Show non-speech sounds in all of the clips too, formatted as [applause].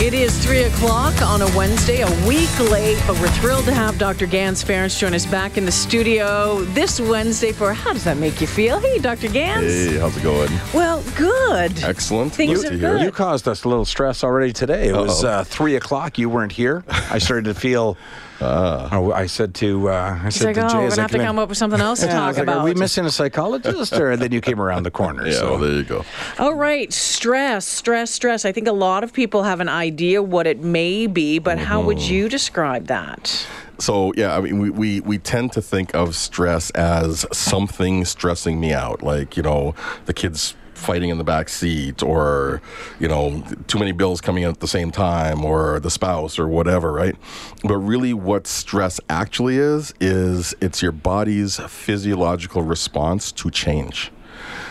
It is 3 o'clock on a Wednesday, a week late, but we're thrilled to have Dr. Gans Ference join us back in the studio this Wednesday for How Does That Make You Feel? Hey, Dr. Gans. Hey, how's it going? Well, good. Excellent. Things Good are to hear. good. You caused us a little stress already today. It was Uh-oh. uh, three o'clock. You weren't here. I started to feel. Oh, I said to uh, I He's said like, to oh, Jay, we're going to have to in- come up with something else to Yeah, [laughs] talk like, about. Are we missing a psychologist? Or then you came around the corner. Yeah, so well, there you go. All right, stress, stress, stress. I think a lot of people have an idea what it may be, but how would Mm-hmm. you describe that? So yeah, I mean, we, we we tend to think of stress as something stressing me out, like you know, the kids fighting in the back seat, or you know, too many bills coming in at the same time, or the spouse, or whatever, right? But really, what stress actually is is it's your body's physiological response to change.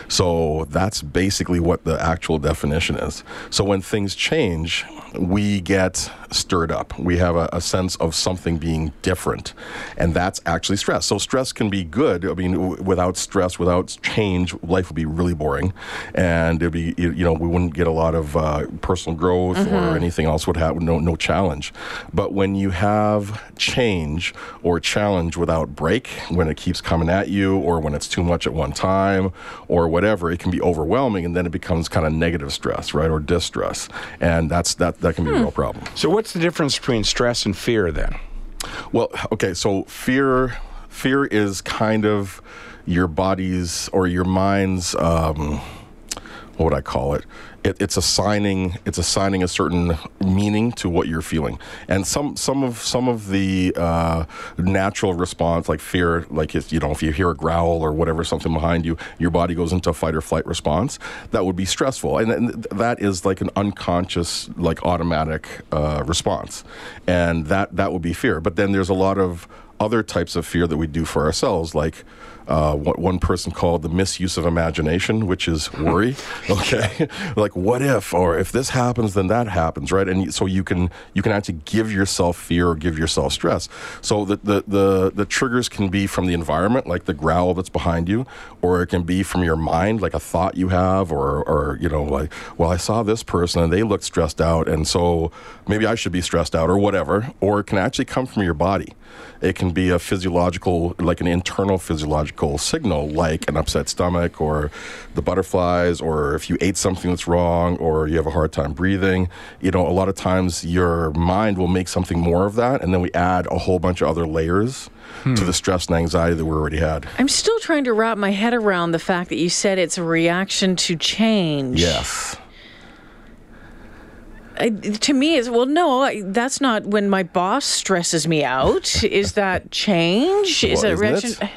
So that's basically what the actual definition is. So when things change, we get stirred up. We have a, a sense of something being different, and that's actually stress. So stress can be good. I mean, w- without stress, without change, life would be really boring, and it'd be you you know we wouldn't get a lot of uh, personal growth or anything else would happen. No no challenge. But when you have change or challenge without break, when it keeps coming at you, or when it's too much at one time, or whatever, it can be overwhelming, and then it becomes kind of negative stress, right, or distress, and that's that that can be a real problem. So what's the difference between stress and fear then? Well, okay, so fear fear is kind of your body's or your mind's um, what would I call it? It? It's assigning it's assigning a certain meaning to what you're feeling, and some some of some of the uh, natural response, like fear, like if you know if you hear a growl or whatever, something behind you, your body goes into a fight or flight response. That would be stressful, and, and that is like an unconscious, like automatic uh, response, and that that would be fear. But then there's a lot of other types of fear that we do for ourselves, like uh, what one person called the misuse of imagination, which is worry. [laughs] okay, [laughs] like what if, or if this happens, then that happens, right? And so you can you can actually give yourself fear or give yourself stress. So the the the, the triggers can be from the environment, like the growl that's behind you, or it can be from your mind, like a thought you have, or or you know, like well, I saw this person and they looked stressed out, and so maybe I should be stressed out, or whatever. Or it can actually come from your body. It can be a physiological, like an internal physiological signal, like an upset stomach or the butterflies, or if you ate something that's wrong, or you have a hard time breathing. You know, a lot of times your mind will make something more of that, and then we add a whole bunch of other layers to hmm. the stress and anxiety that we already had. I'm still trying to wrap my head around the fact that you said it's a reaction to change. Yes. I, to me, it's well, no, I- that's not when my boss stresses me out. Is that change? Is Well, that isn't reaction? it?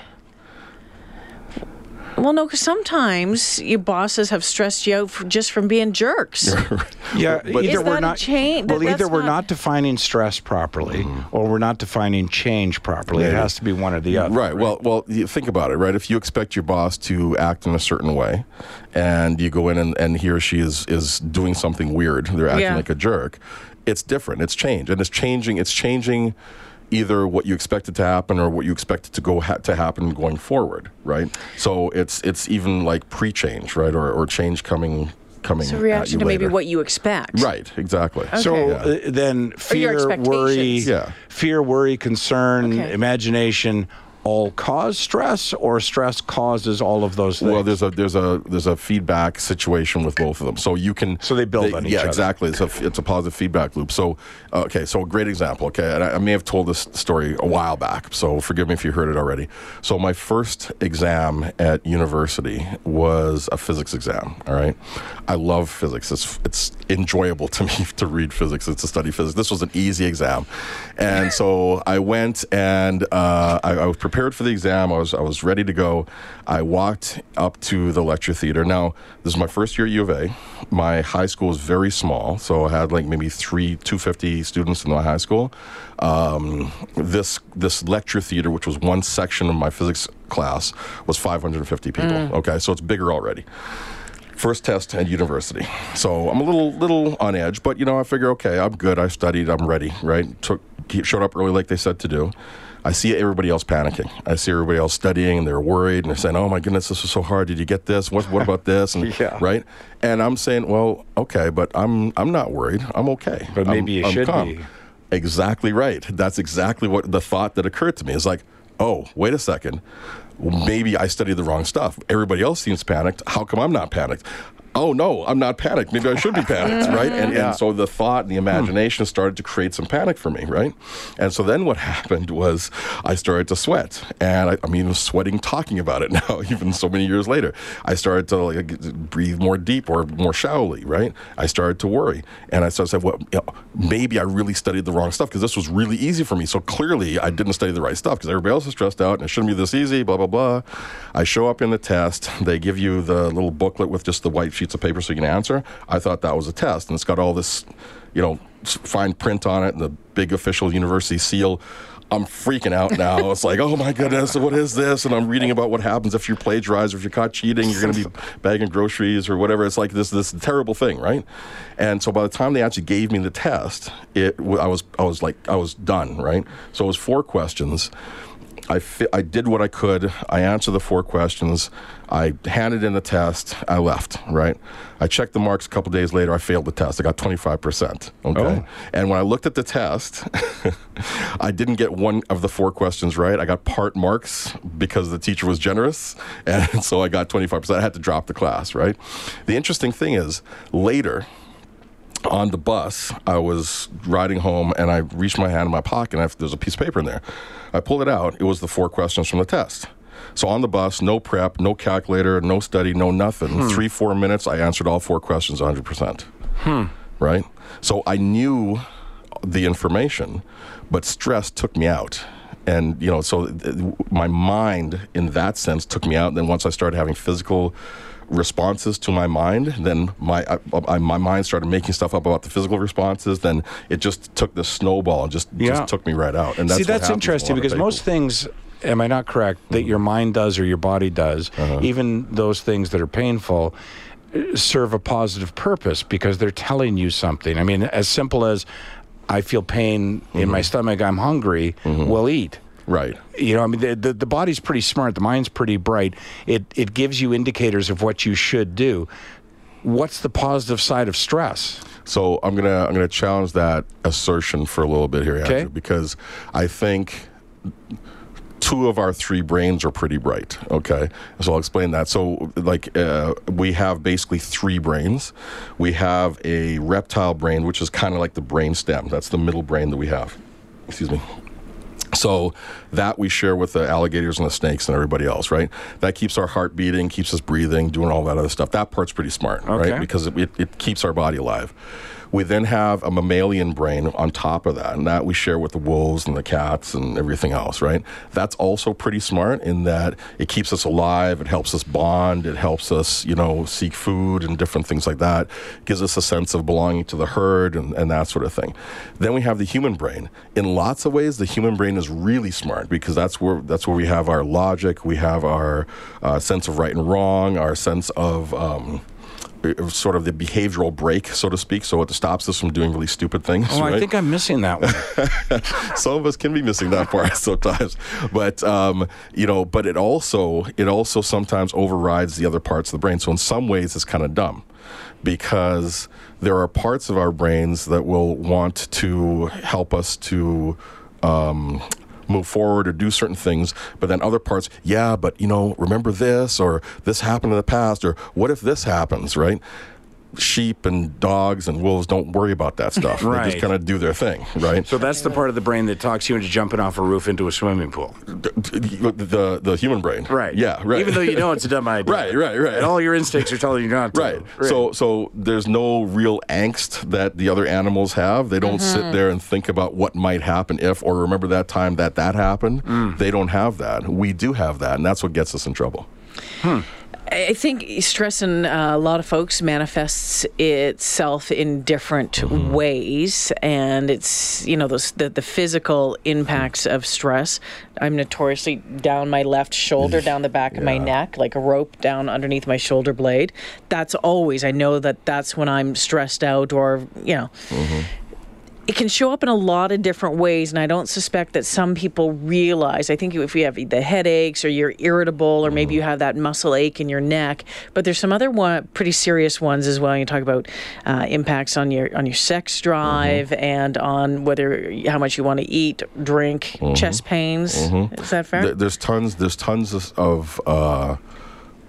Well, no, because sometimes your bosses have stressed you out for, just from being jerks. [laughs] Yeah, But- either that we're a not change? Well, either we're not- not defining stress properly, mm-hmm. or we're not defining change properly. It has to be one or the other. Right. Well, well, you think about it, right? If you expect your boss to act in a certain way, and you go in and, and he or she is is doing something weird, they're acting Yeah. like a jerk. It's different. It's change, and it's changing. It's changing either what you expected to happen or what you expected to go ha- to happen going forward, right? So it's it's even like pre-change, right, or or change coming coming. So a at reaction you to maybe what you expect. Right. Exactly. So Okay. uh, then fear, worry. Yeah. fear, worry, concern, Okay. imagination all cause stress or stress causes all of those things? Well, there's a there's a there's a feedback situation with both of them. So you can So they build on each yeah, other. exactly. It's a it's a positive feedback loop. So okay, so a great example. Okay, and I, I may have told this story a while back. So forgive me if you heard it already. So my first exam at university was a physics exam. All right, I love physics. It's it's enjoyable to [laughs] me to read physics and to study physics. This was an easy exam, and so I went and uh, I, I was prepared for the exam. I was I was ready to go. I walked up to the lecture theater. Now this is my first year at U of A. My high school was very small, so I had like maybe three 250 students in my high school. Um, this this lecture theater, which was one section of my physics class, was 550 people. Okay, so it's bigger already first test at university. So I'm a little little on edge, but you know I figure okay, I'm good. I studied. I'm ready. Right. Took showed up early like they said to do. I see everybody else panicking. I see everybody else studying and they're worried and they're saying, "Oh my goodness, this is so hard. Did you get this? What what about this?" And [laughs] Yeah. right. And I'm saying, "Well, okay, but I'm I'm not worried. I'm okay. But maybe I'm, you I'm should calm." be. Exactly right. That's exactly what the thought that occurred to me is like, oh, wait a second. Maybe I studied the wrong stuff. Everybody else seems panicked. How come I'm not panicked? Oh no, I'm not panicked. Maybe I should be panicked, mm-hmm. right? And, Yeah. and so the thought and the hmm. imagination started to create some panic for me, right? And so then what happened was I started to sweat, and I, I'm even sweating talking about it [laughs] now, even so many years later. I started to like, breathe more deep or more shallowly, right? I started to worry, and I started to say, well, you know, maybe I really studied the wrong stuff because this was really easy for me. So clearly, I didn't study the right stuff because everybody else is stressed out, and it shouldn't be this easy. Blah blah blah. I show up in the test. They give you the little booklet with just the white sheets of paper so you can answer. I thought that was a test, and it's got all this, you know, fine print on it and the big official university seal. I'm freaking out now. [laughs] It's like, oh my goodness, what is this? And I'm reading about what happens if you plagiarize or if you're caught cheating, you're going to be [laughs] bagging groceries or whatever. It's like this this terrible thing, right? And so by the time they actually gave me the test, it I was I was like I was done, right? So it was four questions. I, fi- I did what I could. I answered the four questions. I handed in the test. I left, right? I checked the marks a couple days later. I failed the test. I got 25%. Okay. Oh. And when I looked at the test, [laughs] I didn't get one of the four questions right. I got part marks because the teacher was generous. [laughs] And so I got 25%. I had to drop the class, right? The interesting thing is, later, on the bus, I was riding home and I reached my hand in my pocket and I, there's a piece of paper in there. I pulled it out. It was the four questions from the test. So on the bus, no prep, no calculator, no study, no nothing. Hmm. Three, four minutes, I answered all four questions 100%. Hmm. Right? So I knew the information, but stress took me out. And, you know, so th- my mind in that sense took me out. And then once I started having physical responses to my mind, then my I, I, my mind started making stuff up about the physical responses. Then it just took the snowball and just Yeah. just took me right out. And that's See, that's happens with a interesting because most things, am I not correct, that your mind does or your body does, Uh-huh. even those things that are painful, serve a positive purpose because they're telling you something. I mean, as simple as I feel pain in Mm-hmm. my stomach, I'm hungry, we'll eat. Right. You know, I mean, the, the, the body's pretty smart, the mind's pretty bright. It, it gives you indicators of what you should do. What's the positive side of stress? So I'm gonna I'm gonna challenge that assertion for a little bit here, Andrew, Okay. because I think two of our three brains are pretty bright. Okay, so I'll explain that. So like uh, we have basically three brains. We have a reptile brain, which is kind of like the brain stem. That's the middle brain that we have. Excuse me. So that we share with the alligators and the snakes and everybody else, right? That keeps our heart beating, keeps us breathing, doing all that other stuff. That part's pretty smart, Okay. right? Because it, it, it keeps our body alive. We then have a mammalian brain on top of that, and that we share with the wolves and the cats and everything else, right? That's also pretty smart in that it keeps us alive, it helps us bond, it helps us, you know, seek food and different things like that. gives us a sense of belonging to the herd and, and that sort of thing. Then we have the human brain. In lots of ways, the human brain is really smart because that's where that's where we have our logic, we have our uh, sense of right and wrong, our sense of um, sort of the behavioral break, so to speak. So it stops us from doing really stupid things. Oh, right? I think I'm missing that one. [laughs] some of us can be missing that part [laughs] sometimes but um, you know but it also it also sometimes overrides the other parts of the brain so in some ways it's kind of dumb because there are parts of our brains that will want to help us to um, move forward or do certain things but then other parts yeah but you know remember this or this happened in the past or what if this happens right sheep and dogs and wolves don't worry about that stuff. They Right. just kind of do their thing, right? So that's the part of the brain that talks you into jumping off a roof into a swimming pool. the, the the human brain, Right. Yeah, right. Even though you know it's a dumb idea. Right, right, right. And all your instincts are telling you not to. Right. So so there's no real angst that the other animals have. They don't Mm-hmm. sit there and think about what might happen if or remember that time that that happened. Mm. They don't have that. We do have that, and that's what gets us in trouble. I think stress in uh, a lot of folks manifests itself in different Mm-hmm. ways, and it's you know those the, the physical impacts of stress. I'm notoriously down my left shoulder, [laughs] down the back of my neck, like a rope down underneath my shoulder blade. That's always I know that that's when I'm stressed out, or you know. It can show up in a lot of different ways, and I don't suspect that some people realize. I think if you have the headaches, or you're irritable, or maybe you have that muscle ache in your neck, but there's some other one, pretty serious ones as well. You talk about uh, impacts on your on your sex drive and on whether how much you want to eat, drink, chest pains. Is that fair? There's tons. There's tons of- of uh,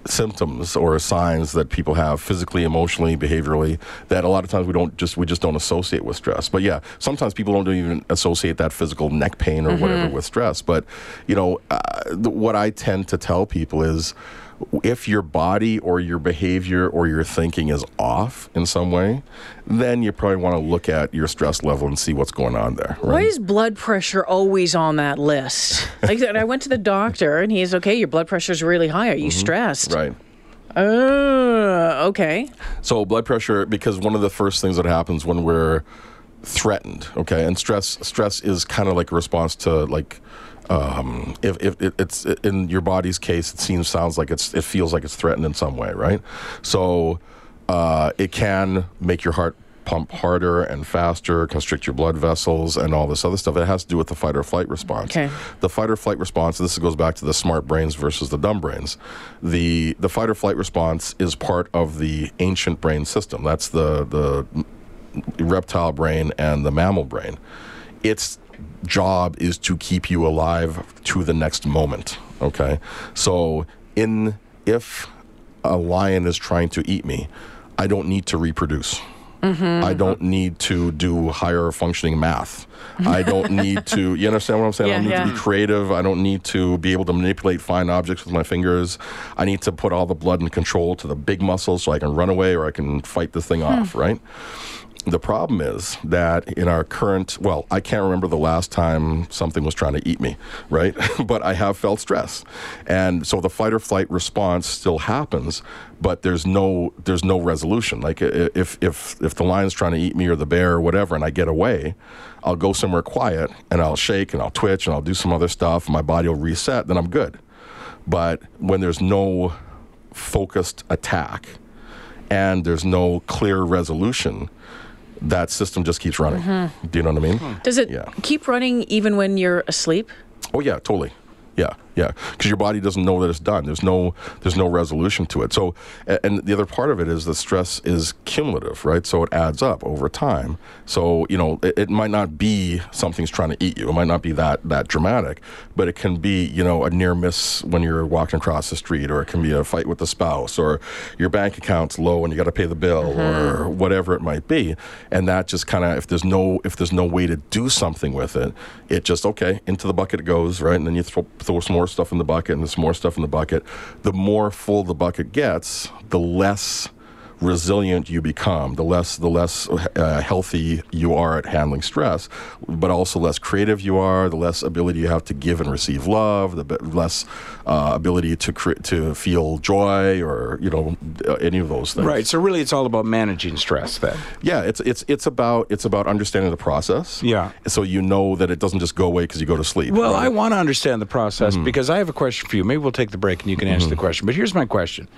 symptoms or signs that people have physically, emotionally, behaviorally that a lot of times we don't just we just don't associate with stress. But yeah, sometimes people don't even associate that physical neck pain or whatever with stress. But you know, uh, th- what I tend to tell people is. If your body or your behavior or your thinking is off in some way, then you probably want to look at your stress level and see what's going on there. Why is blood pressure always on that list? [laughs] Like I went to the doctor and he's okay. Your blood pressure is really high. Are you stressed? Right. Uh, okay. So blood pressure, because one of the first things that happens when we're threatened, okay, and stress stress is kind of like a response to like um, if, if it, it's in your body's case, it seems sounds like it's it feels like it's threatened in some way, right? So uh, it can make your heart pump harder and faster, constrict your blood vessels, and all this other stuff. It has to do with the fight or flight response. Okay. The fight or flight response. This goes back to the smart brains versus the dumb brains. The the fight or flight response is part of the ancient brain system. That's the the reptile brain and the mammal brain. Its job is to keep you alive to the next moment. Okay, so in if a lion is trying to eat me, I don't need to reproduce. Mm-hmm. I don't need to do higher functioning math. I don't [laughs] need to. You understand what I'm saying? I don't Yeah, need to be creative. I don't need to be able to manipulate fine objects with my fingers. I need to put all the blood and control to the big muscles so I can run away or I can fight this thing hmm. off, right? The problem is that in our current, well, I can't remember the last time something was trying to eat me, right? [laughs] but I have felt stress. And so the fight or flight response still happens, but there's no there's no resolution. Like if if if the lion's trying to eat me or the bear or whatever and I get away, I'll go somewhere quiet and I'll shake and I'll twitch and I'll do some other stuff, my body will reset, then I'm good. But when there's no focused attack and there's no clear resolution, that system just keeps running. Mm-hmm. Do you know what I mean? Does it Yeah. keep running even when you're asleep? Oh yeah, totally. Yeah, yeah. Because your body doesn't know that it's done. There's no there's no resolution to it. So, and the other part of it is the stress is cumulative, right? So it adds up over time. So you know, it, it might not be something's trying to eat you. It might not be that that dramatic, but it can be you know a near miss when you're walking across the street, or it can be a fight with the spouse, or your bank account's low and you got to pay the bill, or mm-hmm. whatever it might be. And that just kind of if there's no if there's no way to do something with it, it just okay into the bucket it goes, right? And then you throw, throw some more stuff in the bucket, and there's more stuff in the bucket. The more full the bucket gets, the less resilient you become, the less the less uh, healthy you are at handling stress, but also less creative you are, the less ability you have to give and receive love, the less uh, ability to cre- to feel joy or you know uh, any of those things. Right. So really, it's all about managing stress then. Yeah, it's it's it's about it's about understanding the process. Yeah. So you know that it doesn't just go away because you go to sleep. Well, right? I want to understand the process Mm-hmm. because I have a question for you. Maybe we'll take the break and you can answer the question. But here's my question.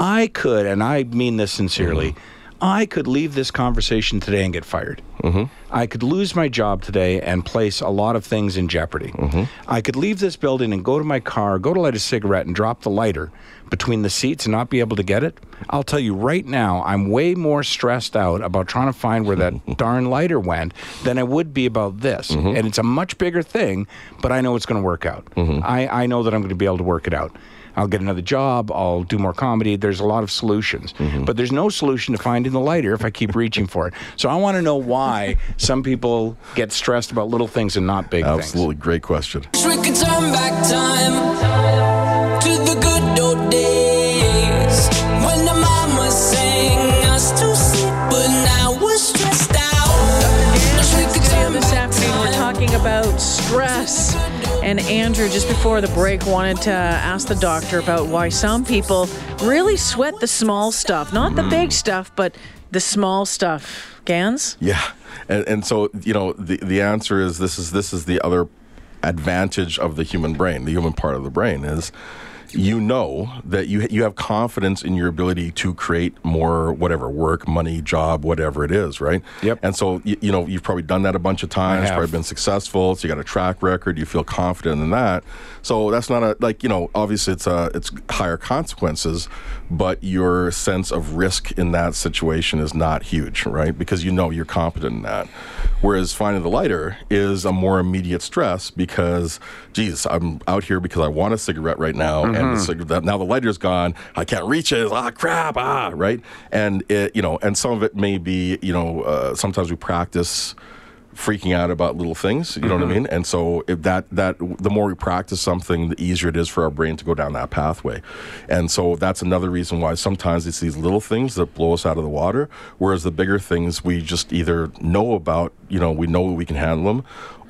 I could, and I mean this sincerely, Mm-hmm. I could leave this conversation today and get fired. Mm-hmm. I could lose my job today and place a lot of things in jeopardy. Mm-hmm. I could leave this building and go to my car, go to light a cigarette, and drop the lighter between the seats and not be able to get it. I'll tell you right now, I'm way more stressed out about trying to find where that [laughs] darn lighter went than I would be about this. Mm-hmm. And it's a much bigger thing, but I know it's going to work out. I, I know that I'm going to be able to work it out. I'll get another job. I'll do more comedy. There's a lot of solutions, Mm-hmm. but there's no solution to finding the lighter if I keep reaching for it. So I want to know why some people get stressed about little things and not big things. Absolutely, great question. And Andrew, just before the break, wanted to ask the doctor about why some people really sweat the small stuff. Not the hmm. big stuff, but the small stuff. Gans? Yeah, and, and so you know the the answer is this is this is the other advantage of the human brain, the human part of the brain is you know that you you have confidence in your ability to create more whatever work, money, job, whatever it is, right? Yep. And so you, you know you've probably done that a bunch of times, probably been successful. So you got a track record. You feel confident in that. So that's not a like you know obviously it's a it's higher consequences, but your sense of risk in that situation is not huge, right? Because you know you're competent in that. Whereas finding the lighter is a more immediate stress because, geez, I'm out here because I want a cigarette right now, and the cig- that- now the lighter's gone. I can't reach it. Ah, crap! Ah, right. And it, you know, and some of it may be, you know, uh, sometimes we practice freaking out about little things you know what i mean and so if that that the more we practice something the easier it is for our brain to go down that pathway and so that's another reason why sometimes it's these little things that blow us out of the water whereas the bigger things we just either know about you know we know we can handle them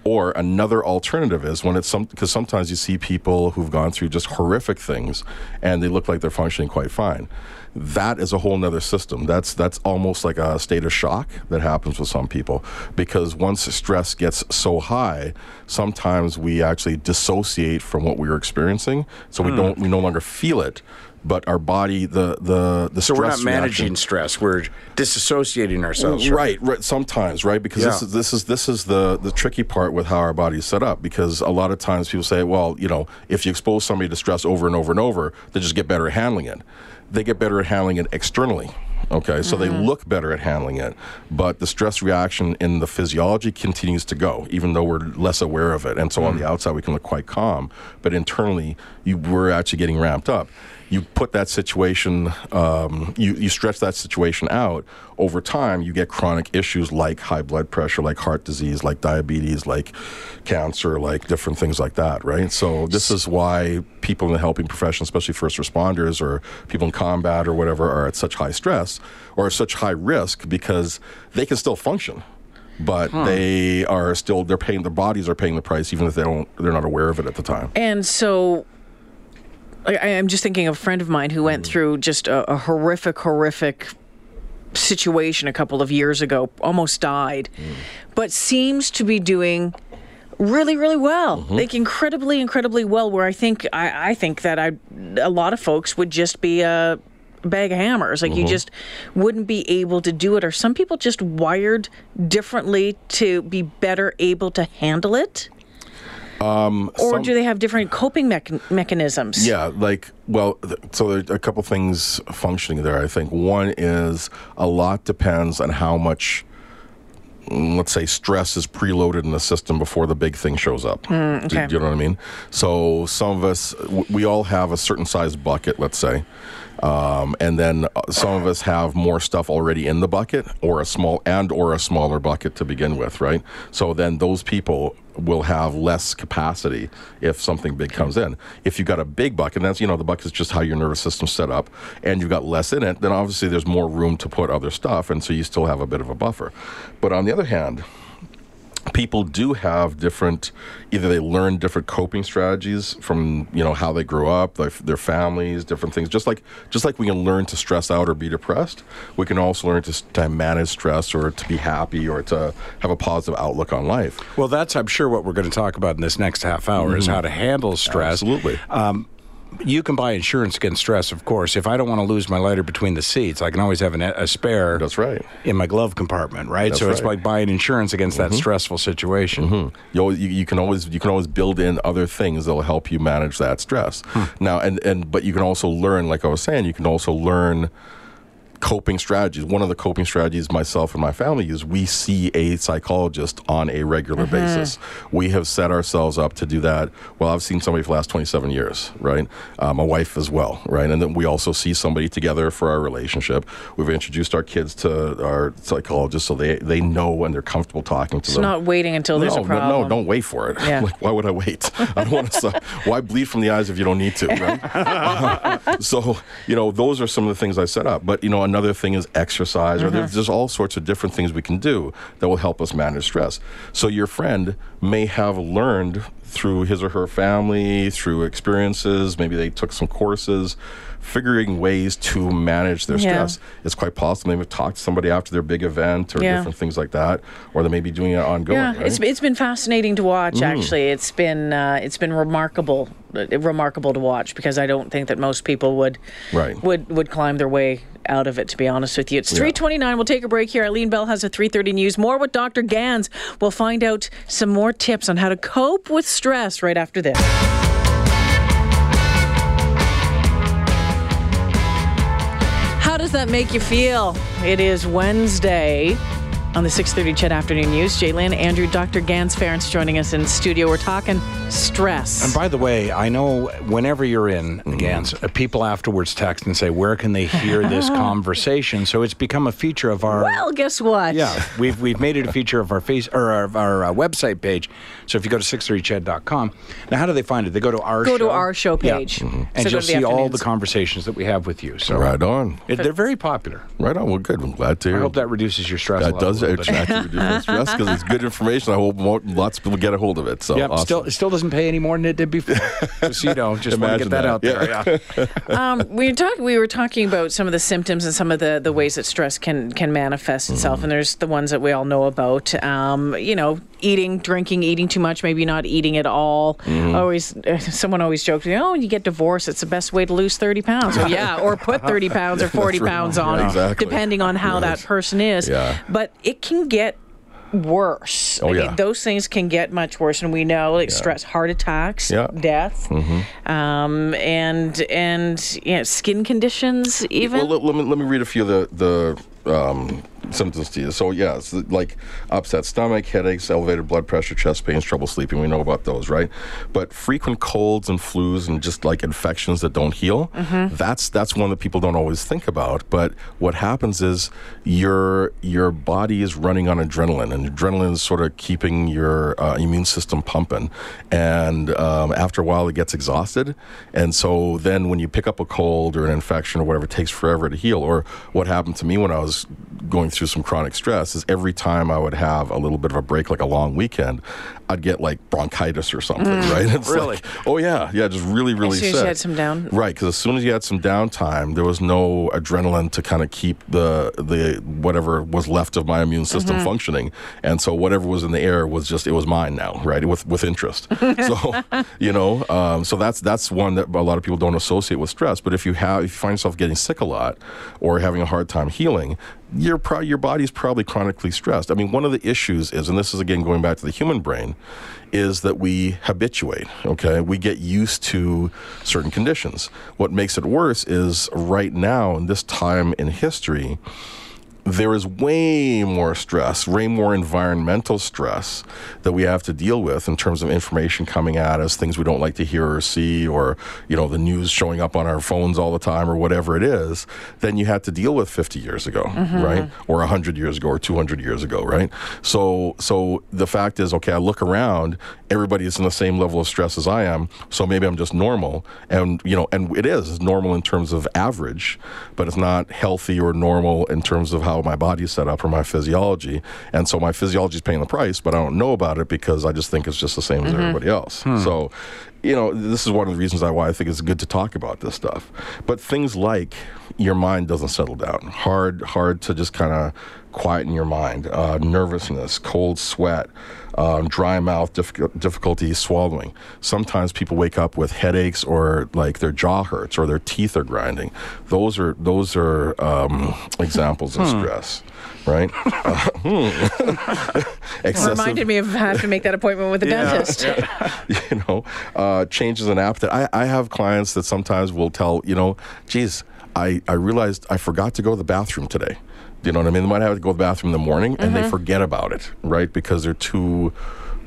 or another alternative is when it's some because sometimes you see people who've gone through just horrific things and they look like they're functioning quite fine that is a whole nother system. That's that's almost like a state of shock that happens with some people because once stress gets so high, sometimes we actually dissociate from what we were experiencing, so Hmm. we don't we no longer feel it. But our body, the the the So stress we're not managing reaction- stress. We're disassociating ourselves. Right, right. Sometimes, right? Because this is this is this is the the tricky part with how our body is set up. Because a lot of times people say, well, you know, if you expose somebody to stress over and over and over, they just get better at handling it. They get better at handling it externally. Okay, so they mm-hmm. look better at handling it, but the stress reaction in the physiology continues to go, even though we're less aware of it. And so on the mm. outside, we can look quite calm, but internally, you, we're actually getting ramped up you put that situation, um, you, you stretch that situation out, over time, you get chronic issues like high blood pressure, like heart disease, like diabetes, like cancer, like different things like that, right? So, this is why people in the helping profession, especially first responders or people in combat or whatever, are at such high stress or such high risk because they can still function. But they are still they're paying their bodies are paying the price even if they don't they're not aware of it at the time. And so I, I am just thinking of a friend of mine who went hmm. through just a, a horrific, horrific situation a couple of years ago, almost died, hmm. but seems to be doing really, really well. Mm-hmm. Like incredibly, incredibly well. Where I think I, I think that I a lot of folks would just be a bag of hammers. Like you mm-hmm. just wouldn't be able to do it. Or some people just wired differently to be better able to handle it. Or some- do they have different coping mechan- mechanisms? Yeah, like well, th- so there are a couple things functioning there. I think one is a lot depends on how much, mm, let's say, stress is preloaded in the system before the big thing shows up. Do- okay. Do, you know what I mean? So some of us, w- we all have a certain size bucket, let's say. Um, and then uh, some of us have more stuff already in the bucket or a small and or a smaller bucket to begin with right? So then those people will have less capacity if something big comes in. If you've got a big bucket that's you know the bucket is just how your nervous system's set up and you've got less in it then obviously there's more room to put other stuff and so you still have a bit of a buffer. But on the other hand people do have different either they learn different coping strategies from you know how they grew up their, their families different things. Just like just like we can learn to stress out or be depressed we can also learn to, to manage stress or to be happy or to have a positive outlook on life. Well, that's I'm sure what we're going to talk about in this next half hour is mm-hmm. how to handle stress. absolutely um, You can buy insurance against stress, of course. If I don't want to lose my lighter between the seats, I can always have an, a spare. that's right In my glove compartment, right? That's so it's right. like buying insurance against that mm-hmm. stressful situation. Mm-hmm. you, always, you, you can always you can always build in other things that will help you manage that stress. Hmm. Now and and but you can also learn, like I was saying, you can also learn coping strategies. One of the coping strategies myself and my family use, we see a psychologist on a regular Mm-hmm. basis. We have set ourselves up to do that. Well, I've seen somebody for the last 27 years, right? Uh, my wife as well, right? And then we also see somebody together for our relationship. We've introduced our kids to our psychologist so they, they know and they're comfortable talking to It's them. not waiting until there's no, a problem. No, no, don't wait for it. [laughs] Yeah. like, why would I wait? I don't want to. why bleed from the eyes if you don't need to, right? [laughs] [laughs] so, you know, those are some of the things I set up. But, you know, another thing is exercise, or there's, uh-huh. there's all sorts of different things we can do that will help us manage stress. So, your friend may have learned through his or her family, through experiences, maybe they took some courses, figuring ways to manage their Yeah. stress. It's quite possible they may have talked to somebody after their big event or Yeah. different things like that, or they may be doing it ongoing. Yeah, right? Mm. it's it's been fascinating to watch. Actually, it's been uh, it's been remarkable, uh, remarkable to watch because I don't think that most people would Right. would would climb their way out of it. To be honest with you, it's three twenty nine. We'll take a break here. Eileen Bell has a three thirty news. More with Dr. Gans. We'll find out some more tips on how to cope with stress right after this. How does that make you feel? It is Wednesday on the 6:30 CHED Afternoon News. J'lyn, Andrew, Dr. Gans Ference joining us in studio. We're talking stress. And by the way, I know whenever you're in Mm-hmm. Gans, uh, people afterwards text and say, "Where can they hear this [laughs] conversation?" So it's become a feature of our. well, guess what? yeah, we've we've made it a feature of our face or our, our uh, website page. So if you go to 630ched.com, now how do they find it? They go to our Go show. to our show Yeah. page. And So you'll to the see all the conversations that we have with you. So Right on. it, they're very popular. Right on. Well, good. I'm glad to hear. I hope that reduces your stress. that level does a little bit. attract you because it's good information. I hope more, lots of people get a hold of it. So Yeah, awesome. still, it still doesn't pay any more than it did before. just you know, just want to Imagine get that, that. out there. Yeah. [laughs] Um, we were talking. We were talking about some of the symptoms and some of the, the ways that stress can can manifest itself. And there's the ones that we all know about. Um, you know, eating, drinking, eating too much, maybe not eating at all. Always, [laughs] someone always joked, "Oh, when you get divorced, it's the best way to lose thirty pounds." Well, yeah, or put thirty [laughs] pounds or forty right. pounds on, Yeah, exactly. depending on how that person is. Yeah. But it can get worse. Oh, I mean, yeah. those things can get much worse, and we know like stress, heart attacks, Yeah. death, Mm-hmm. um, and and yeah, skin conditions even. Well, let, let me let me read a few of the the um, symptoms to you. So yeah, it's like upset stomach, headaches, elevated blood pressure, chest pains, trouble sleeping. We know about those, right? But frequent colds and flus and just like infections that don't heal, that's that's one that people don't always think about. But what happens is your your body is running on adrenaline, and adrenaline is sort of keeping your uh, immune system pumping. And um, after a while, it gets exhausted, and so then when you pick up a cold or an infection or whatever, it takes forever to heal. Or what happened to me when I was going through some chronic stress is every time I would have a little bit of a break, like a long weekend, I'd get like bronchitis or something, right? [laughs] It's Really? like, oh yeah, yeah, just really, really soon as you had some down- Right, because as soon as you had some downtime, there was no adrenaline to kind of keep the the whatever was left of my immune system Mm-hmm. functioning, and so whatever was in the air was just it was mine now, right? With with interest. [laughs] so you know, um, so that's that's one that a lot of people don't associate with stress. But if you have if you find yourself getting sick a lot or having a hard time healing, your pro- your body's probably chronically stressed. I mean, one of the issues is, and this is again going back to the human brain, is that we habituate. Okay, we get used to certain conditions. What makes it worse is right now in this time in history there is way more stress, way more environmental stress that we have to deal with in terms of information coming at us, things we don't like to hear or see, or you know the news showing up on our phones all the time, or whatever it is, than you had to deal with 50 years ago, mm-hmm. right, or 100 years ago, or 200 years ago, right? So, so the fact is, okay, I look around, everybody is in the same level of stress as I am, so maybe I'm just normal, and you know, and it's normal in terms of average, but it's not healthy or normal in terms of how my body's set up or my physiology. And so my physiology is paying the price, but I don't know about it because I just think it's just the same as everybody else. So, you know, this is one of the reasons I, why I think it's good to talk about this stuff. But things like your mind doesn't settle down, hard, hard to just kind of quieten your mind, uh, nervousness, cold sweat. Um, dry mouth, difficult, difficulty swallowing. Sometimes people wake up with headaches or like their jaw hurts or their teeth are grinding. Those are those are um, examples of stress, right? Uh, hmm. [laughs] Excessive, Reminded me of having to make that appointment with the dentist. [laughs] you know, uh, changes in appetite. I, I have clients that sometimes will tell, you know, geez, I, I realized I forgot to go to the bathroom today. You know what I mean? They might have to go to the bathroom in the morning and Mm-hmm. they forget about it, right? Because they're too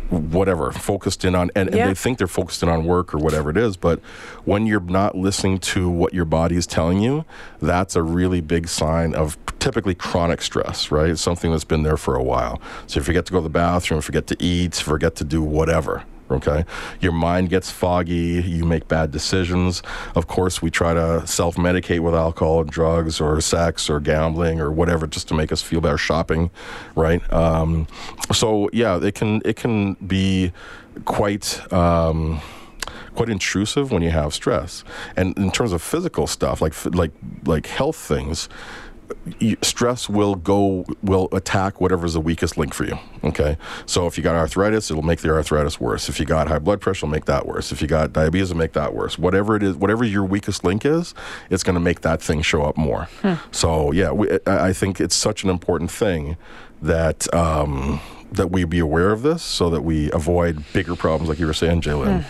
whatever focused in on and, and Yeah. they think they're focused in on work or whatever it is but when you're not listening to what your body is telling you that's a really big sign of typically chronic stress right It's something that's been there for a while so if you forget to go to the bathroom forget to eat forget to do whatever okay? Your mind gets foggy you make bad decisions. Of course we try to self-medicate with alcohol and drugs or sex or gambling or whatever just to make us feel better shopping right? Um, so yeah it can it can be quite um, quite intrusive when you have stress. And in terms of physical stuff like like like health things stress will go will attack whatever's the weakest link for you okay? So if you got arthritis it'll make the arthritis worse. If you got high blood pressure it'll make that worse. If you got diabetes it'll make that worse. Whatever it is whatever your weakest link is it's going to make that thing show up more. So yeah we, I think it's such an important thing that um, that we be aware of this so that we avoid bigger problems like you were saying J'lyn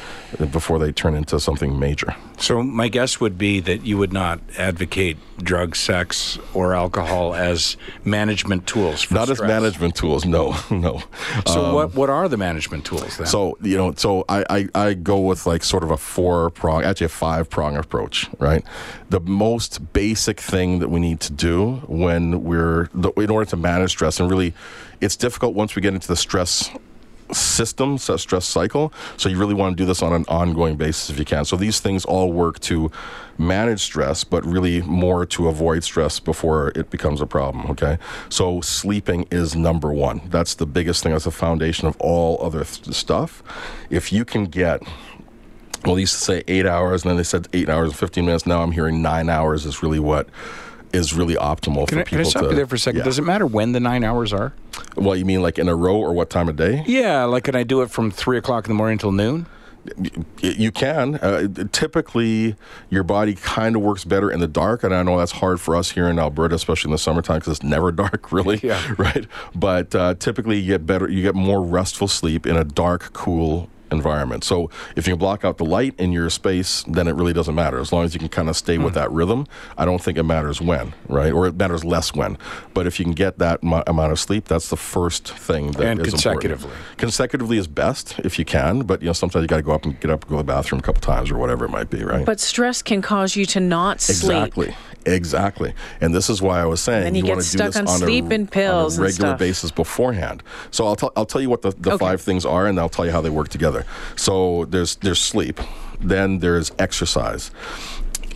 before they turn into something major So my guess would be that you would not advocate drug, sex, or alcohol as management tools for not as management tools no [laughs] no So um, what what are the management tools then? So you know, so I, I I go with like sort of a four prong, actually a five prong approach, right? The most basic thing that we need to do when we're in order to manage stress, and really, it's difficult once we get into the stress system, so stress cycle. So you really want to do this on an ongoing basis if you can. So these things all work to manage stress, but really more to avoid stress before it becomes a problem. Okay. So sleeping is number one. That's the biggest thing. That's the foundation of all other th- stuff. If you can get well, they used to say eight hours, and then they said eight hours and 15 minutes. Now I'm hearing nine hours is really what is really optimal can for I, people can I stop to. you there for a second? Yeah. Does it matter when the nine hours are? Well, you mean like in a row or what time of day? Yeah, like can I do it from three o'clock in the morning until noon? You can. Uh, typically, your body kind of works better in the dark, and I know that's hard for us here in Alberta, especially in the summertime, because it's never [laughs] dark, really. Yeah. Right. But uh, typically, you get better. You get more restful sleep in a dark, cool environment. So if you can block out the light in your space, then it really doesn't matter. As long as you can kind of stay Hmm. with that rhythm, I don't think it matters when, right? Or it matters less when. But if you can get that mo- amount of sleep, that's the first thing that And important. consecutively. Consecutively is best if you can, but you know sometimes you got to go up and get up and go to the bathroom a couple times or whatever it might be, right? But stress can cause you to not sleep. Exactly. Exactly. And this is why I was saying then you want get to do stuck this on on, a, pills on a regular basis beforehand. So I'll tell I'll tell you what the, the Okay. five things are and I'll tell you how they work together. So there's there's sleep, then there's exercise.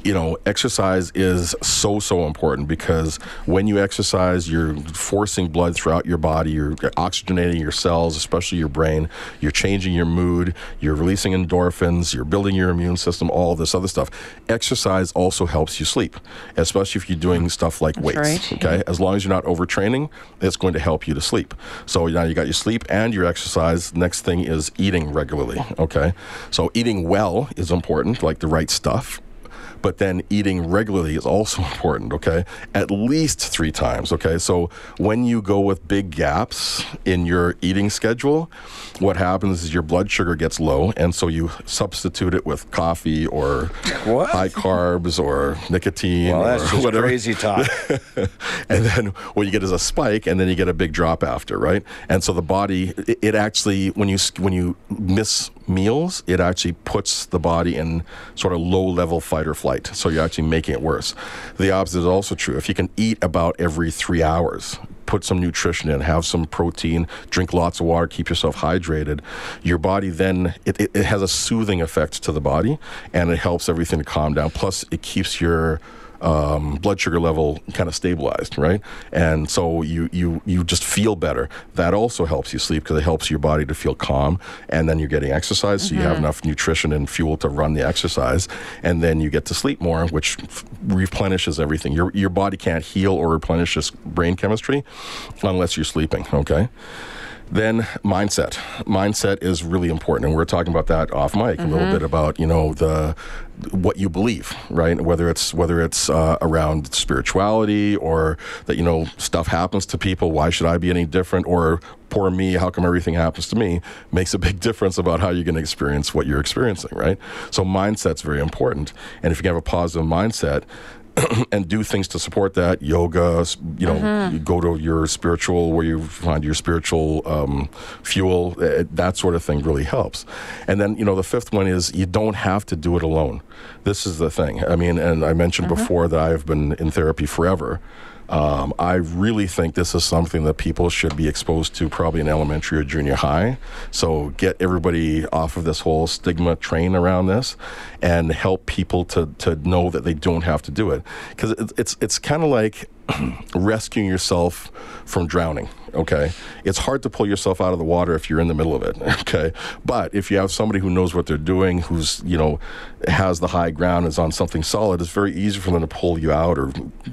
You know, exercise is so so important because when you exercise, you're forcing blood throughout your body, you're oxygenating your cells, especially your brain, you're changing your mood, you're releasing endorphins, you're building your immune system, all this other stuff. Exercise also helps you sleep, especially if you're doing mm, stuff like weights. right. Okay, as long as you're not overtraining, it's going to help you to sleep. So now you got your sleep and your exercise. Next thing is eating regularly. Okay, so eating well is important, like the right stuff. But then eating regularly is also [laughs] important, okay? At least three times, okay? So when you go with big gaps in your eating schedule, what happens is your blood sugar gets low, and so you substitute it with coffee or What? high carbs or nicotine Well, that's or just whatever crazy talk. [laughs] and then what you get is a spike, and then you get a big drop after, right? And so the body, it, it actually, when you when you miss meals, it actually puts the body in sort of low level fight or flight. So you're actually making it worse. The opposite is also true. If you can eat about every three hours. Put some nutrition in, have some protein, drink lots of water, keep yourself hydrated. Your body then, it, it, it has a soothing effect to the body and it helps everything to calm down. Plus, it keeps your um, blood sugar level kind of stabilized, right? And so you you you just feel better. That also helps you sleep because it helps your body to feel calm, and then you're getting exercise, so you have enough nutrition and fuel to run the exercise, and then you get to sleep more, which f- replenishes everything. Your your body can't heal or replenish this brain chemistry unless you're sleeping. Okay. Then mindset. Mindset is really important, and we we're talking about that off mic a little bit about you know the what you believe, right? Whether it's whether it's uh, around spirituality or that you know stuff happens to people. Why should I be any different? Or poor me, how come everything happens to me? Makes a big [laughs] difference about how you're going to experience what you're experiencing, right? So mindset's very important, and if you have a positive mindset [clears throat] and do things to support that. Yoga you know you go to your spiritual where you find your spiritual um, fuel uh, that sort of thing really helps. And then you know the fifth one is you don't have to do it alone. This is the thing. I mean and i mentioned before that i've been in therapy forever um, I really think this is something that people should be exposed to probably in elementary or junior high. So get everybody off of this whole stigma train around this and help people to, to know that they don't have to do it. Because it, it's, it's kind of like [clears throat] rescuing yourself from drowning. Okay, it's hard to pull yourself out of the water if you're in the middle of it. [laughs] Okay, but if you have somebody who knows what they're doing, who's you know has the high ground, is on something solid, it's very easy for them to pull you out or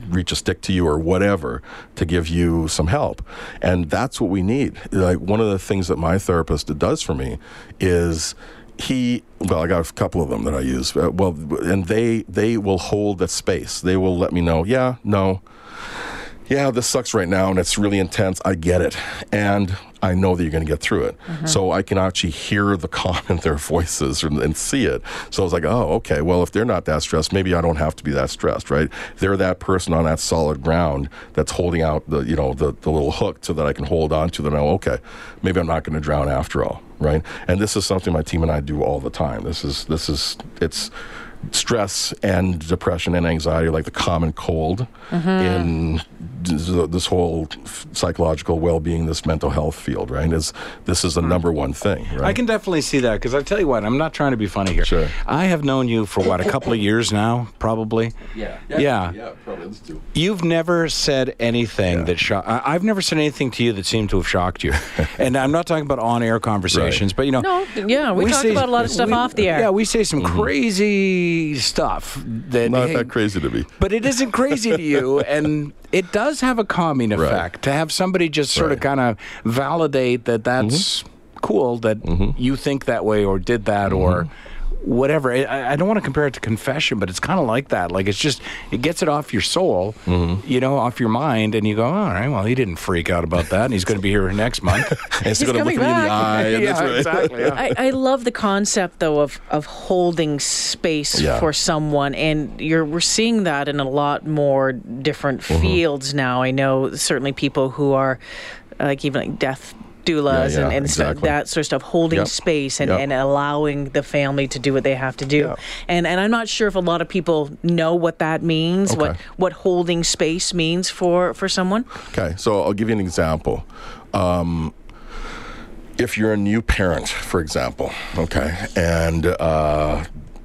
reach a stick to you or whatever to give you some help. And that's what we need. Like one of the things that my therapist does for me is he well i got a couple of them that i use uh, well and they they will hold that space they will let me know yeah no yeah, this sucks right now and it's really intense. I get it. And I know that you're going to get through it. Mm-hmm. So I can actually hear the calm [laughs] in their voices and, and see it. So I was like, oh, okay, well, if they're not that stressed, maybe I don't have to be that stressed, right? They're that person on that solid ground that's holding out the, you know, the, the little hook so that I can hold on to. I know, okay, maybe I'm not going to drown after all, right? And this is something my team and I do all the time. This is, this is, it's, stress and depression and anxiety are like the common cold mm-hmm. in this whole psychological well-being this mental health field right is this is the hmm. number one thing right I can definitely see that because I tell you what, I'm not trying to be funny here. Sure. I have known you for what a couple of years now, probably. yeah Yeah. probably let's do You've never said anything that shocked. I've never said anything to you that seemed to have shocked you. [laughs] and I'm not talking about on-air conversations, but you know, No, yeah, we, talk say- about a lot of stuff we- off the air. Yeah, we say some mm-hmm. crazy stuff that not hey, that crazy to me. but it isn't crazy to you [laughs] and it does have a calming effect. To have somebody just sort of kind of validate that that's mm-hmm. cool that mm-hmm. you think that way or did that or mm-hmm. Whatever I, I don't want to compare it to confession but it's kind of like that like it's just it gets it off your soul you know off your mind and you go all right well he didn't freak out about that and he's going to be here next month [laughs] and it's going to look coming me in the back. eye and that's [laughs] yeah, right exactly yeah. I, I love the concept though of of holding space Yeah. for someone and you're we're seeing that in a lot more different Mm-hmm. fields now. I know certainly people who are like even like death doulas Yeah, and, yeah, and stuff- exactly. that sort of stuff holding Yep. space and, Yep. and allowing the family to do what they have to do Yeah. and and i'm not sure if a lot of people know what that means what what holding space means for for someone Okay, so I'll give you an example. Um, if you're a new parent, for example, okay, and uh,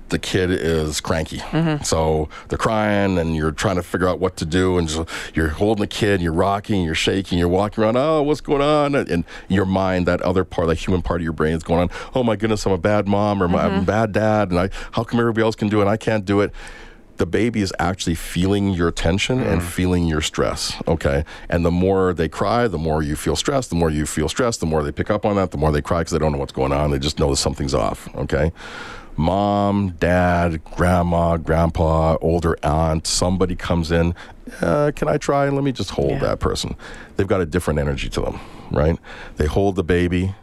the kid is cranky, mm-hmm. so they're crying, and you're trying to figure out what to do, and just, you're holding the kid, you're rocking, you're shaking, you're walking around. Oh, what's going on? And in your mind, that other part, that human part of your brain is going on. Oh my goodness, I'm a bad mom or I'm a mm-hmm. bad dad, and I how come everybody else can do it and I can't do it? the baby is actually feeling your tension and mm. feeling your stress. Okay. And the more they cry, the more you feel stressed. The more you feel stressed, the more they pick up on that, the more they cry because they don't know what's going on. They just know that something's off. Okay. Mom, dad, grandma, grandpa, older aunt, somebody comes in. Uh, can I try? And let me just hold Yeah. that person. They've got a different energy to them, right? They hold the baby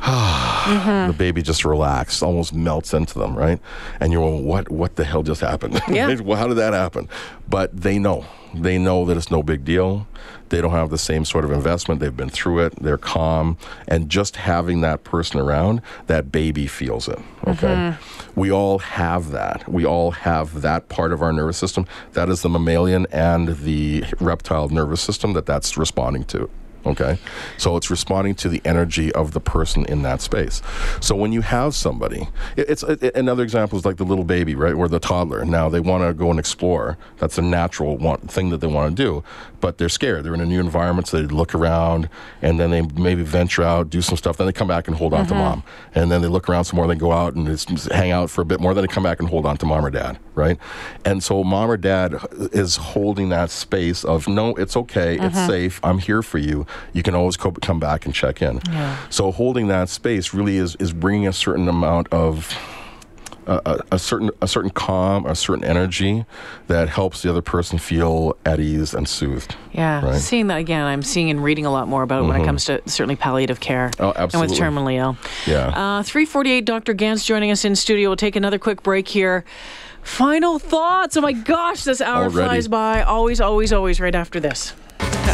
[sighs] [sighs] Mm-hmm. the baby just relaxed, almost melts into them, right? And you're going, what, what the hell just happened? [laughs] Yeah. Well, how did that happen? But they know. They know that it's no big deal. They don't have the same sort of investment. They've been through it. They're calm. And just having that person around, that baby feels it. Okay. Mm-hmm. We all have that. We all have that part of our nervous system. That is the mammalian and the reptile nervous system that that's responding to. Okay. So it's responding to the energy of the person in that space. So when you have somebody, it- it's it, another example is like the little baby, right? Or the toddler. Now they want to go and explore. That's a natural one, thing that they want to do, but they're scared. They're in a new environment, so they look around and then they maybe venture out, do some stuff. Then they come back and hold on to mm-hmm. mom. And then they look around some more, they go out and just hang out for a bit more. Then they come back and hold on to mom or dad, right? And so mom or dad is holding that space of, no, it's okay. It's mm-hmm. safe. I'm here for you. You can always co- come back and check in. Yeah. So holding that space really is, is bringing a certain amount of a, a, certain a certain calm, a certain energy that helps the other person feel at ease and soothed. Yeah, Right. seeing that again, I'm seeing and reading a lot more about it when it comes to certainly palliative care. Oh, absolutely. And with terminally ill. Yeah. Uh, 348, Dr. Ganz joining us in studio. We'll take another quick break here. Final thoughts. Oh my gosh, this hour Already. flies by. Always, always, always right after this.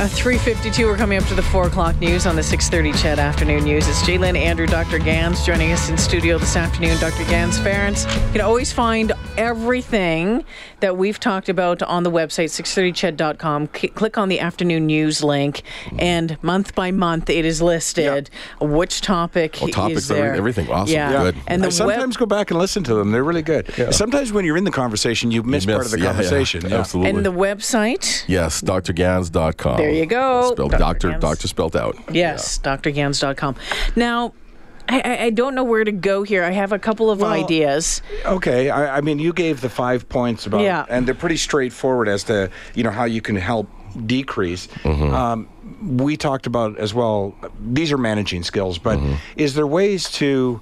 Uh, 352, we're coming up to the 4 o'clock news on the 6.30 CHED Afternoon News. It's J'lyn Andrew, Dr. Ganz joining us in studio this afternoon. Dr. Ganz Ferrance. You can always find everything that we've talked about on the website, 630ched.com. C- click on the afternoon news link, and month by month it is listed which topic Oh, topics, is there. everything. Awesome. Yeah. Good. And I sometimes web- go back and listen to them. They're really good. Sometimes when you're in the conversation, you miss, You part of the yeah, yeah, conversation. Yeah. Absolutely. and the website. yes, drganz.com. There you go. Spelled Dr. doctor, Ganz. doctor spelled out. Yes, drganz.com. Now, I, I- I don't know where to go here. I have a couple of Well, ideas. Okay, I, I mean, you gave the five points about, Yeah. and they're pretty straightforward as to you know how you can help decrease. Mm-hmm. Um, we talked about as well. These are managing skills, but Mm-hmm. is there ways to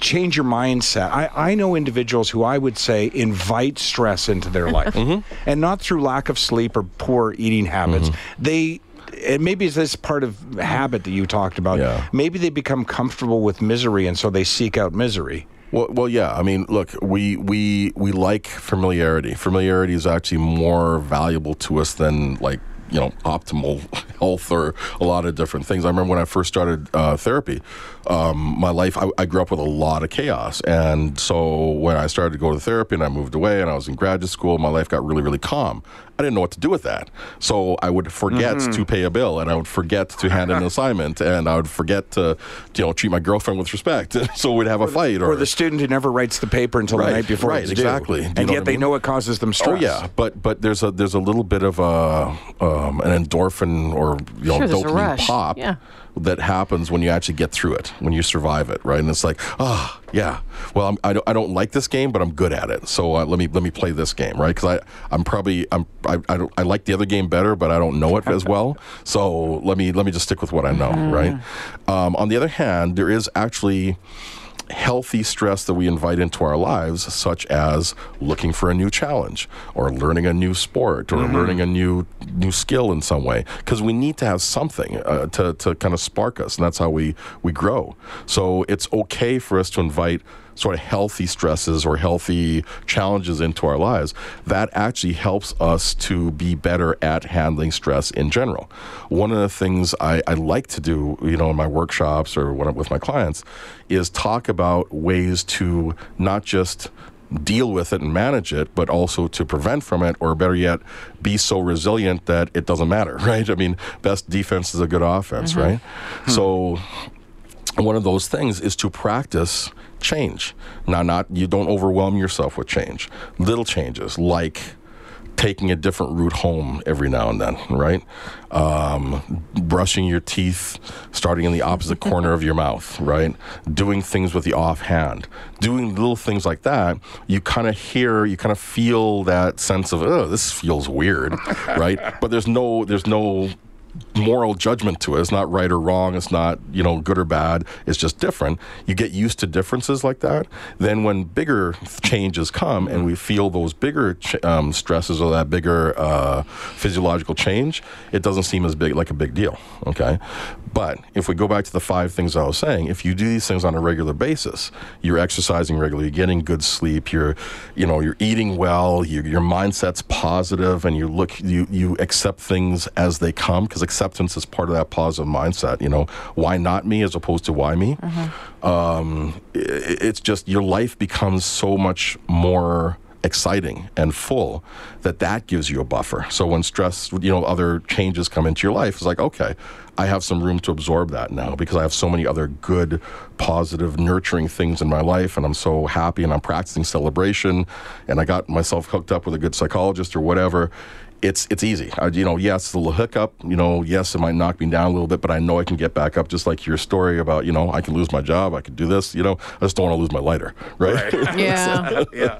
change your mindset? I, I know individuals who I would say invite stress into their life, Mm-hmm. and not through lack of sleep or poor eating habits. Mm-hmm. They. And maybe it's this part of habit that you talked about. Yeah. Maybe they become comfortable with misery, and so they seek out misery. Well, well, yeah. I mean, look, we we we like familiarity. Familiarity is actually more valuable to us than like you know optimal [laughs] health or a lot of different things. I remember when I first started uh, therapy, um, my life I, I grew up with a lot of chaos, and so when I started to go to therapy and I moved away and I was in graduate school, my life got really really calm. I didn't know what to do with that, so I would forget to pay a bill, and I would forget to hand in an [laughs] assignment, and I would forget to you know treat my girlfriend with respect. [laughs] so we'd have a fight, or the student who never writes the paper until the night before right, exactly. Do you and know yet what I they mean? know it causes them stress. Oh yeah, but but there's a there's a little bit of a um, an endorphin or you know Sure, there's a dopamine pop yeah. That happens when you actually get through it, when you survive it, right? And it's like, ah, yeah. Well, I'm, I don't I don't like this game, but I'm good at it. So uh, let me let me play this game, right? Because I I'm probably I'm I I, don't, I like the other game better, but I don't know it as well. So let me let me just stick with what I know, right? Um, on the other hand, there is actually healthy stress that we invite into our lives, such as looking for a new challenge or learning a new sport or learning a new new skill in some way, because we need to have something uh, to to kind of spark us, and that's how we we grow. So it's okay for us to invite sort of healthy stresses or healthy challenges into our lives, that actually helps us to be better at handling stress in general. One of the things I, I like to do, you know, in my workshops or when I'm with my clients, is talk about ways to not just deal with it and manage it, but also to prevent from it, or better yet, be so resilient that it doesn't matter, [laughs] right? I mean, best defense is a good offense, mm-hmm. right? Hmm. So one of those things is to practice change. Now, not you don't overwhelm yourself with change. Little changes like taking a different route home every now and then, right? Um, brushing your teeth, starting in the opposite corner of your mouth, right? Doing things with the offhand, doing little things like that. You kind of hear, you kind of feel that sense of, oh, this feels weird, right? But there's no, there's no moral judgment to it. It's not right or wrong. It's not, you know, good or bad. It's just different. You get used to differences like that. Then when bigger changes come and we feel those bigger ch- um, stresses or that bigger uh, physiological change, it doesn't seem as big, like a big deal. Okay. But if we go back to the five things I was saying, if you do these things on a regular basis, you're exercising regularly, you're getting good sleep, you're, you know, you're eating well, you, your mindset's positive, and you look, you you accept things as they come because acceptance is part of that positive mindset. You know, why not me as opposed to why me? Um, i- it's just your life becomes so much more exciting and full that that gives you a buffer. So when stress, you know, other changes come into your life, it's like, okay, I have some room to absorb that now because I have so many other good, positive, nurturing things in my life and I'm so happy and I'm practicing celebration and I got myself hooked up with a good psychologist or whatever. It's it's easy. Uh, you know, yes, a little hiccup. You know, yes, it might knock me down a little bit, but I know I can get back up. Just like your story about, you know, I can lose my job, I could do this. You know, I just don't want to lose my lighter, right? [laughs] Yeah. [laughs] yeah.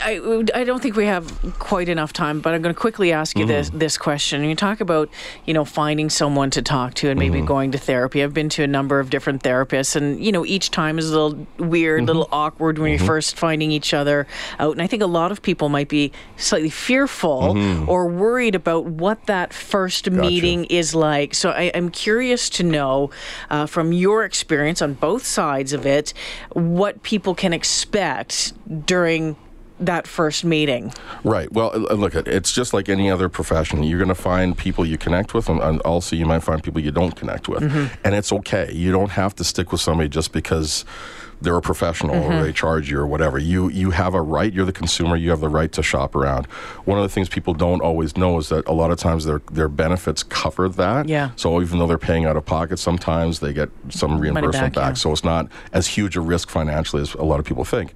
I, I don't think we have quite enough time, but I'm going to quickly ask you this Mm-hmm. this question. You talk about you know finding someone to talk to and Mm-hmm. maybe going to therapy. I've been to a number of different therapists, and you know each time is a little weird, a little Mm-hmm. awkward when you're first finding each other out. And I think a lot of people might be slightly fearful Mm-hmm. Or worried about what that first meeting is like. So I, I'm curious to know uh, from your experience on both sides of it what people can expect during that first meeting. Right. Well, look, it's just like any other profession. You're going to find people you connect with, and, and also you might find people you don't connect with. And it's okay. You don't have to stick with somebody just because they're a professional or they charge you or whatever. You you have a right. You're the consumer. You have the right to shop around. One of the things people don't always know is that a lot of times their their benefits cover that. Yeah. So even though they're paying out of pocket, sometimes they get some reimbursement back, yeah. So it's not as huge a risk financially as a lot of people think.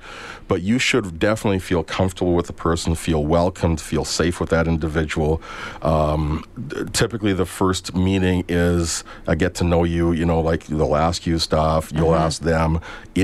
But you should definitely feel comfortable with the person, feel welcomed, feel safe with that individual. Um, typically, the first meeting is a get to know you. You know, like they'll ask you stuff, you'll Mm-hmm. ask them.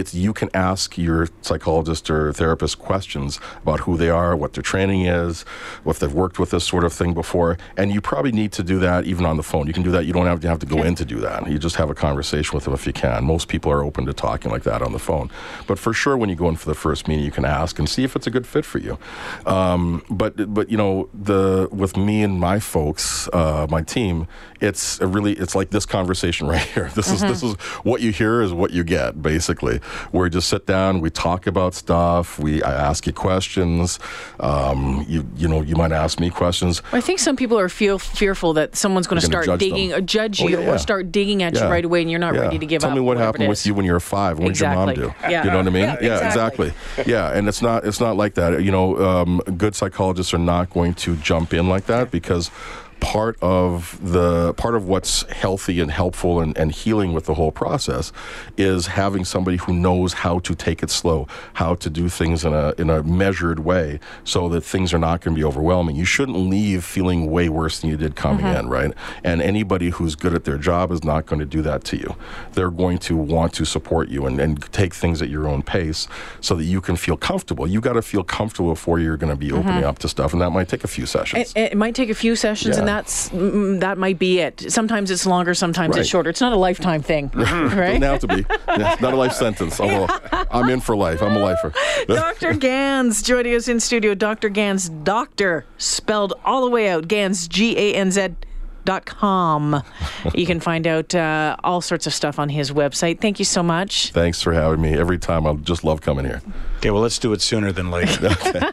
It's you can ask your psychologist or therapist questions about who they are, what their training is, if they've worked with this sort of thing before, and you probably need to do that even on the phone. You can do that. You don't have to have to go in to do that. You just have a conversation with them if you can. Most people are open to talking like that on the phone. But for sure, when you go in for the first meeting, you can ask and see if it's a good fit for you. Um, but but you know the with me and my folks, uh, my team, it's a really it's like this conversation right [laughs] here. This is this is what you hear is what you get basically. Where we just sit down, we talk about stuff, we I ask you questions. Um, you you know you might ask me questions. I think some people are feel fearful that someone's going to start digging them. or judge Oh, you yeah, yeah. or start digging at you right away, and you're not Yeah. ready to give Tell up. Tell me what happened with you when you were five. What Exactly. did your mom do? Yeah. You know what I mean? Yeah, exactly. Yeah, and it's not it's not like that. You know, um, good psychologists are not going to jump in like that because part of the part of what's healthy and helpful and, and healing with the whole process is having somebody who knows how to take it slow, how to do things in a in a measured way so that things are not going to be overwhelming. You shouldn't leave feeling way worse than you did coming mm-hmm. in, right? And anybody who's good at their job is not going to do that to you. They're going to want to support you and, and take things at your own pace so that you can feel comfortable. You got to feel comfortable before you're going to be opening mm-hmm. up to stuff, and that might take a few sessions. It, it might take a few sessions, and that's mm, that might be it. Sometimes it's longer, sometimes Right. it's shorter. It's not a lifetime thing, [laughs] right? [laughs] Doesn't have to be. Yeah, not a life sentence. [laughs] Although I'm in for life. I'm a lifer. Dr. Ganz joining us in studio. Dr. Ganz, doctor, spelled all the way out. Ganz, G A N Z. Dot com. You can find out uh, all sorts of stuff on his website. Thank you so much. Thanks for having me. Every time I just love coming here. Okay, well, let's do it sooner than later.